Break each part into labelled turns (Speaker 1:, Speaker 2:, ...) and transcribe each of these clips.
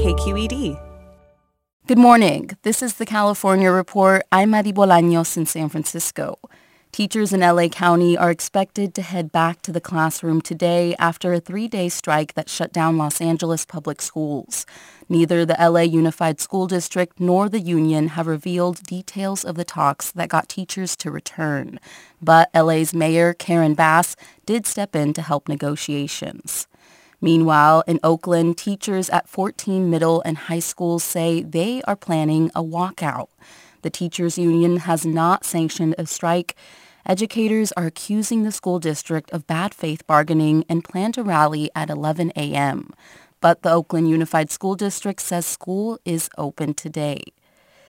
Speaker 1: KQED.
Speaker 2: Good morning. This is the California Report. I'm Madi Bolaños in San Francisco. Teachers in LA County are expected to head back to the classroom today after a three-day strike that shut down Los Angeles public schools. Neither the LA Unified School District nor the union have revealed details of the talks that got teachers to return. But LA's Mayor Karen Bass did step in to help negotiations. Meanwhile, in Oakland, teachers at 14 middle and high schools say they are planning a walkout. The teachers union has not sanctioned a strike. Educators are accusing the school district of bad faith bargaining and plan to rally at 11 a.m. But the Oakland Unified School District says school is open today.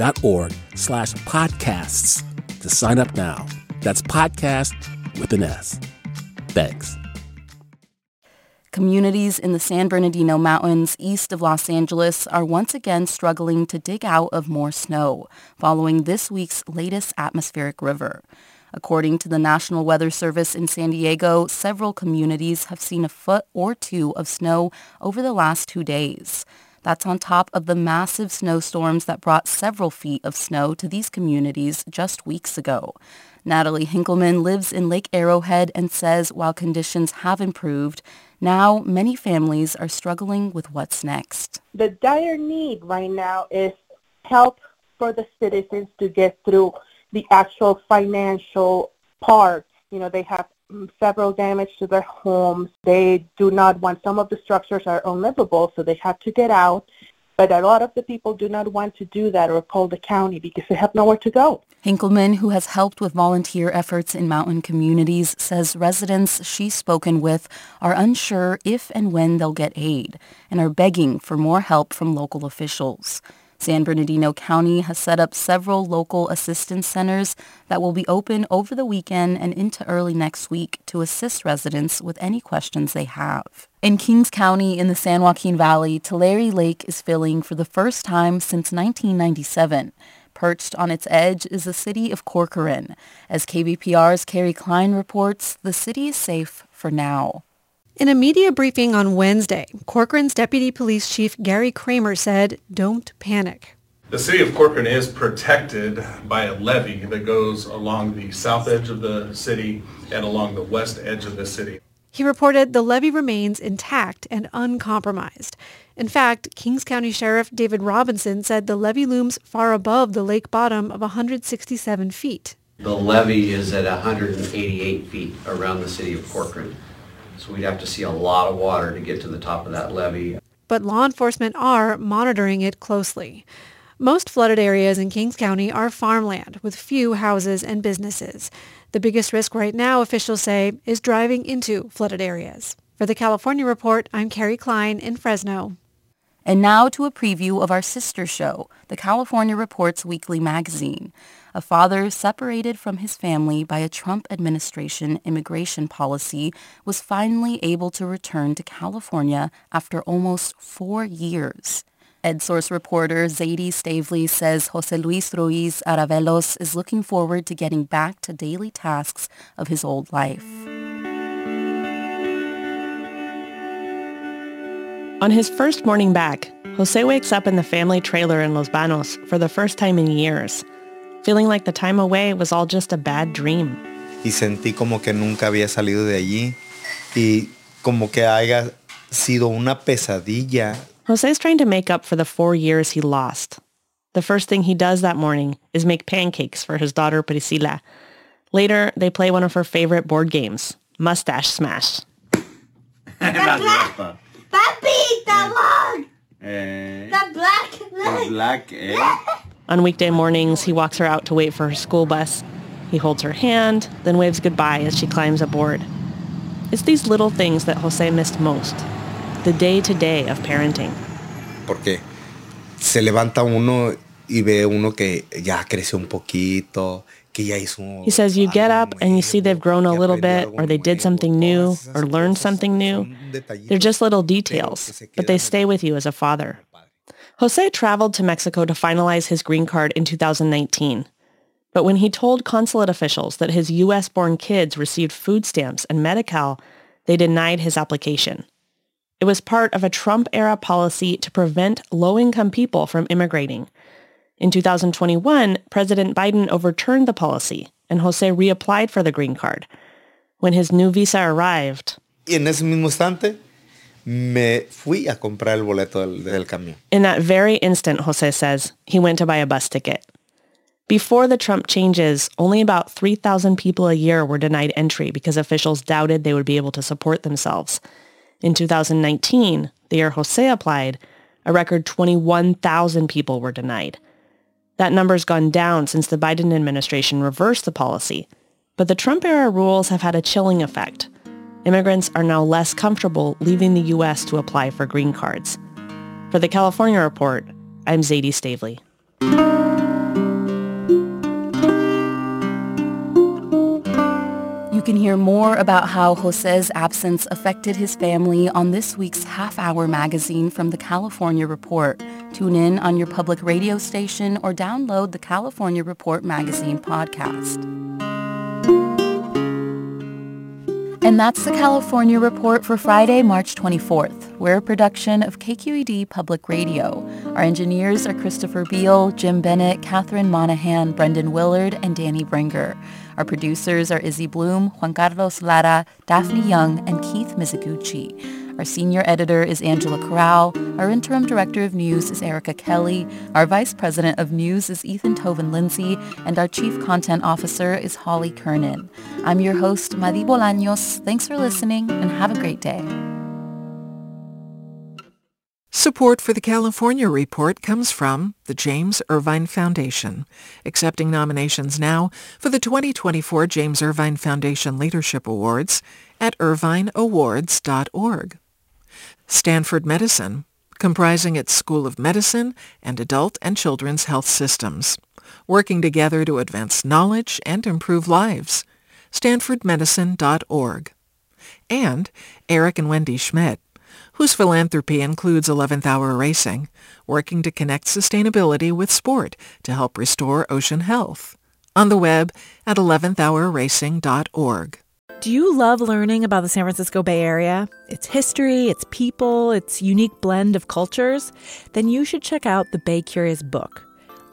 Speaker 3: donate.kqed.org slash podcasts to sign up now. That's podcast with an S. Thanks.
Speaker 2: Communities in the San Bernardino Mountains east of Los Angeles are once again struggling to dig out of more snow following this week's latest atmospheric river. According to the National Weather Service in San Diego, several communities have seen a foot or two of snow over the last two days. That's on top of the massive snowstorms that brought several feet of snow to these communities just weeks ago. Natalie Hinkleman lives in Lake Arrowhead and says while conditions have improved, now many families are struggling with what's next.
Speaker 4: The dire need right now is help for the citizens to get through the actual financial part. You know, they have several damage to their homes. They do not want, some of the structures are unlivable, so they have to get out. But a lot of the people do not want to do that or call the county because they have nowhere to go.
Speaker 2: Hinkleman, who has helped with volunteer efforts in mountain communities, says residents she's spoken with are unsure if and when they'll get aid and are begging for more help from local officials. San Bernardino County has set up several local assistance centers that will be open over the weekend and into early next week to assist residents with any questions they have. In Kings County in the San Joaquin Valley, Tulare Lake is filling for the first time since 1997. Perched on its edge is the city of Corcoran. As KVPR's Kerry Klein reports, the city is safe for now.
Speaker 5: In a media briefing on Wednesday, Corcoran's Deputy Police Chief Gary Kramer said, don't panic.
Speaker 6: The city of Corcoran is protected by a levee that goes along the south edge of the city and along the west edge of the city.
Speaker 5: He reported the levee remains intact and uncompromised. In fact, Kings County Sheriff David Robinson said the levee looms far above the lake bottom of 167 feet.
Speaker 7: The levee is at 188 feet around the city of Corcoran. So we'd have to see a lot of water to get to the top of that levee.
Speaker 5: But law enforcement are monitoring it closely. Most flooded areas in Kings County are farmland with few houses and businesses. The biggest risk right now, officials say, is driving into flooded areas. For the California Report, I'm Kerry Klein in Fresno.
Speaker 2: And now to a preview of our sister show, the California Reports Weekly Magazine. A father separated from his family by a Trump administration immigration policy was finally able to return to California after almost four years. EdSource reporter Zaidee Stavely says Jose Luis Ruiz Arevalos is looking forward to getting back to daily tasks of his old life.
Speaker 1: On his first morning back, Jose wakes up in the family trailer in Los Banos for the first time in years, feeling like the time away was all just a bad dream.
Speaker 8: Y sentí como que nunca había salido de allí y como que haya sido una pesadilla
Speaker 1: Jose's trying to make up for the four years he lost. The first thing he does that morning is make pancakes for his daughter Priscila. Later, they play one of her favorite board games, Mustache Smash.
Speaker 9: Papi, the log! the black
Speaker 8: The black eh?
Speaker 1: On weekday mornings, he walks her out to wait for her school bus. He holds her hand, then waves goodbye as she climbs aboard. It's these little things that Jose missed most the day-to-day of parenting.
Speaker 8: Porque se levanta uno y ve uno que ya creció un poquito, que ya hizo
Speaker 1: He says you get up and you see they've grown a little bit or they did something new or learned something new. They're just little details, but they stay with you as a father. Jose traveled to Mexico to finalize his green card in 2019. But when he told consulate officials that his U.S.-born kids received food stamps and Medi-Cal, they denied his application. It was part of a Trump-era policy to prevent low-income people from immigrating. In 2021, President Biden overturned the policy, and Jose reapplied for the green card. When his new visa arrived,
Speaker 8: ese mismo instante me fui a comprar el boleto del, del camión.
Speaker 1: In that very instant, Jose says, he went to buy a bus ticket. Before the Trump changes, only about 3,000 people a year were denied entry because officials doubted they would be able to support themselves. In 2019, the year Jose applied, a record 21,000 people were denied. That number's gone down since the Biden administration reversed the policy. But the Trump-era rules have had a chilling effect. Immigrants are now less comfortable leaving the U.S. to apply for green cards. For the California Report, I'm Zaidee Stavely.
Speaker 2: You can hear more about how Jose's absence affected his family on this week's Half Hour magazine from the California Report. Tune in on your public radio station or download the California Report magazine podcast. And that's the California Report for Friday, March 24th. We're a production of KQED Public Radio. Our engineers are Christopher Beal, Jim Bennett, Catherine Monahan, Brendan Willard, and Danny Bringer. Our producers are Izzy Bloom, Juan Carlos Lara, Daphne Young, and Keith Mizuguchi. Our senior editor is Angela Corral. Our interim director of news is Erica Kelly. Our vice president of news is Ethan Toven Lindsey. And our chief content officer is Holly Kernan. I'm your host, Madi Bolaños. Thanks for listening and have a great day.
Speaker 10: Support for the California Report comes from the James Irvine Foundation, accepting nominations now for the 2024 James Irvine Foundation Leadership Awards at irvineawards.org. Stanford Medicine, comprising its School of Medicine and Adult and Children's Health Systems, working together to advance knowledge and improve lives. stanfordmedicine.org. And Eric and Wendy Schmidt, whose philanthropy includes 11th Hour Racing, working to connect sustainability with sport to help restore ocean health. On the web at 11thhourracing.org.
Speaker 11: Do you love learning about the San Francisco Bay Area? Its history, its people, its unique blend of cultures? Then you should check out the Bay Curious book.